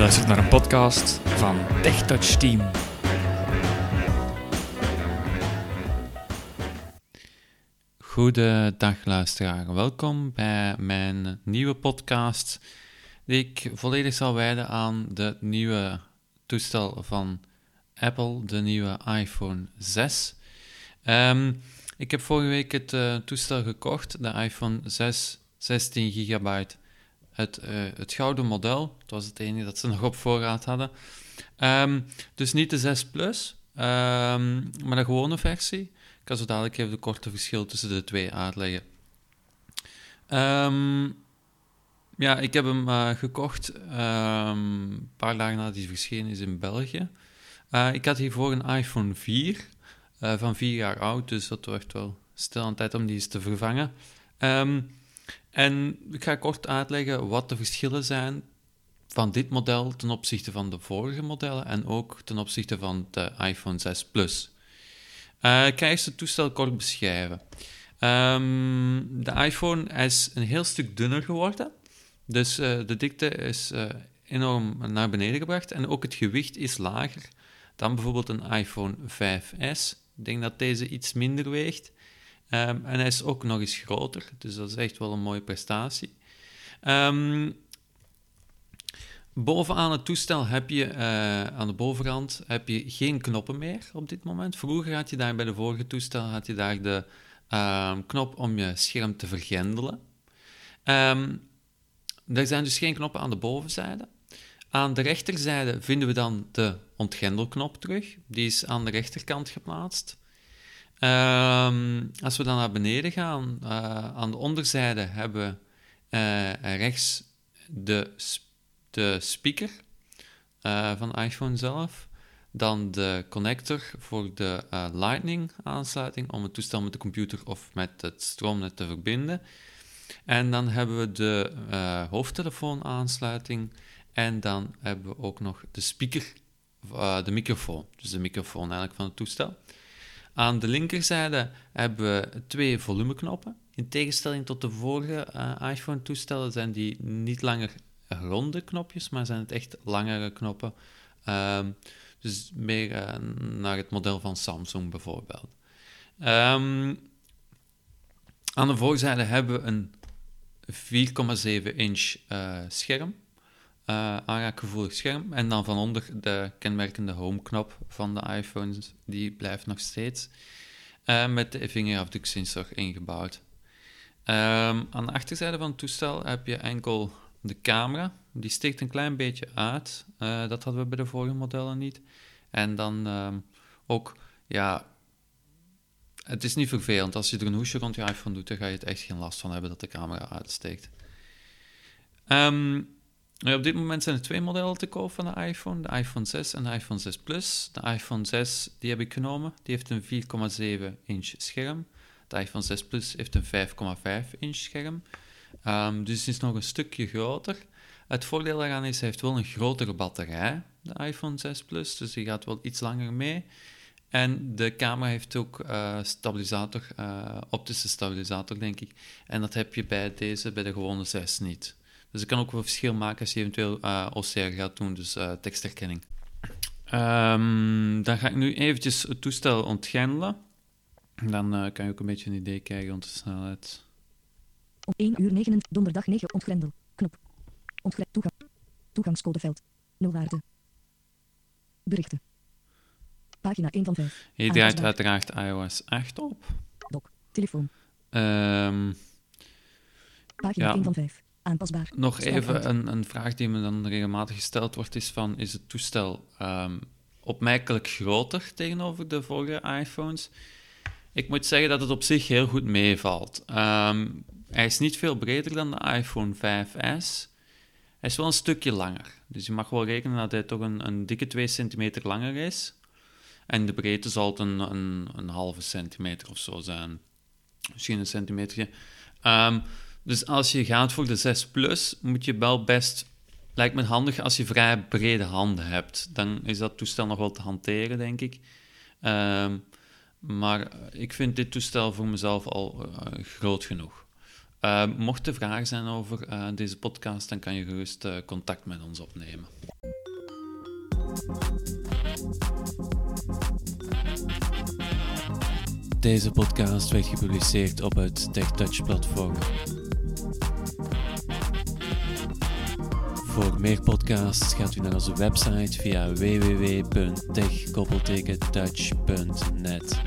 luistert naar een podcast van TechTouch Team. Goedendag luisteraar, welkom bij mijn nieuwe podcast die ik volledig zal wijden aan de nieuwe toestel van Apple, de nieuwe iPhone 6. Ehm, ik heb vorige week het uh, toestel gekocht, de iPhone 6 16 gigabyte het, uh, het gouden model. Het was het enige dat ze nog op voorraad hadden. Um, dus niet de 6 Plus, um, maar de gewone versie. Ik kan zo dadelijk even de korte verschil tussen de twee uitleggen. Um, ja, ik heb hem uh, gekocht een paar dagen nadat hij verschenen is in België. Uh, ik had hiervoor een iPhone 4 uh, van 4 jaar oud, dus dat wordt wel stil aan tijd om die eens te vervangen. En ik ga kort uitleggen wat de verschillen zijn van dit model ten opzichte van de vorige modellen en ook ten opzichte van de iPhone 6 Plus. Uh, ik ga eerst het toestel kort beschrijven. Um, de iPhone is een heel stuk dunner geworden, dus uh, de dikte is uh, enorm naar beneden gebracht en ook het gewicht is lager dan bijvoorbeeld een iPhone 5S. Ik denk dat deze iets minder weegt. Um, en hij is ook nog eens groter, dus dat is echt wel een mooie prestatie. Um, bovenaan het toestel heb je, uh, aan de bovenkant, heb je geen knoppen meer op dit moment. Vroeger had je daar bij de vorige toestel had je daar de uh, knop om je scherm te vergrendelen. Er zijn dus geen knoppen aan de bovenzijde. Aan de rechterzijde vinden we dan de ontgrendelknop terug. Die is aan de rechterkant geplaatst. Um, als we dan naar beneden gaan, uh, aan de onderzijde hebben we uh, rechts de, de speaker uh, van de iPhone zelf. Dan de connector voor de Lightning aansluiting om het toestel met de computer of met het stroomnet te verbinden. En dan hebben we de hoofdtelefoon aansluiting. En dan hebben we ook nog de speaker, de microfoon. Dus de microfoon eigenlijk van het toestel. Aan de linkerzijde hebben we twee volumeknoppen. In tegenstelling tot de vorige uh, iPhone-toestellen zijn die niet langer ronde knopjes, maar zijn het echt langere knoppen. Um, dus meer uh, naar het model van Samsung bijvoorbeeld. Um, aan de voorzijde hebben we een 4,7 inch uh, scherm uh, aanraakgevoelig scherm. En dan van onder de kenmerkende home-knop van de iPhones, die blijft nog steeds. Uh, met de vingerafdruksensor ingebouwd. Um, aan de achterzijde van het toestel heb je enkel de camera. Die steekt een klein beetje uit. Uh, dat hadden we bij de vorige modellen niet. En dan um, ook, ja, het is niet vervelend. Als je er een hoesje rond je iPhone doet, dan ga je het echt geen last van hebben dat de camera uitsteekt. Um, op dit moment zijn er twee modellen te koop van de iPhone. De iPhone 6 en de iPhone 6 Plus. De iPhone 6 die heb ik genomen. Die heeft een 4,7 inch scherm. De iPhone 6 Plus heeft een 5,5 inch scherm. Um, dus het is nog een stukje groter. Het voordeel daaraan is, hij heeft wel een grotere batterij, de iPhone 6 Plus. Dus die gaat wel iets langer mee. En de camera heeft ook uh, stabilisator, uh, optische stabilisator, denk ik. En dat heb je bij deze, bij de gewone 6 niet. Dus het kan ook wel verschil maken als je eventueel uh, eh, OCR gaat doen, dus uh, tekstherkenning. Um, dan ga ik nu eventjes het toestel ontgrendelen. Dan uh, kan je ook een beetje een idee krijgen van de snelheid. Om 1 uur 9, donderdag 9, ontgrendel. Knop. Ontgre toegang. Toegangscodeveld. Nulwaarde. Berichten. Pagina 1 van 5. Hier draait uiteraard iOS 8 op. Doc. Telefoon. Um, Pagina ja. 1 van 5. Aanpasbaar. Nog even een, een vraag die me dan regelmatig gesteld wordt, is van, is het toestel um, opmerkelijk groter tegenover de vorige iPhones? Ik moet zeggen dat het op zich heel goed meevalt. Um, hij is niet veel breder dan de iPhone 5S. Hij is wel een stukje langer. Dus je mag wel rekenen dat hij toch een, een dikke 2 centimeter langer is. En de breedte zal een, een, een halve centimeter of zo zijn. Misschien een centimeter. Um, dus als je gaat voor de 6 Plus, moet je wel best. Lijkt me handig als je vrij brede handen hebt. Dan is dat toestel nog wel te hanteren, denk ik. Um, maar ik vind dit toestel voor mezelf al uh, groot genoeg. Uh, mocht er vragen zijn over uh, deze podcast, dan kan je gerust contact met ons opnemen. Deze podcast werd gepubliceerd op het TechTouch platform. Voor meer podcasts gaat u naar onze website via www.tech-touch.net.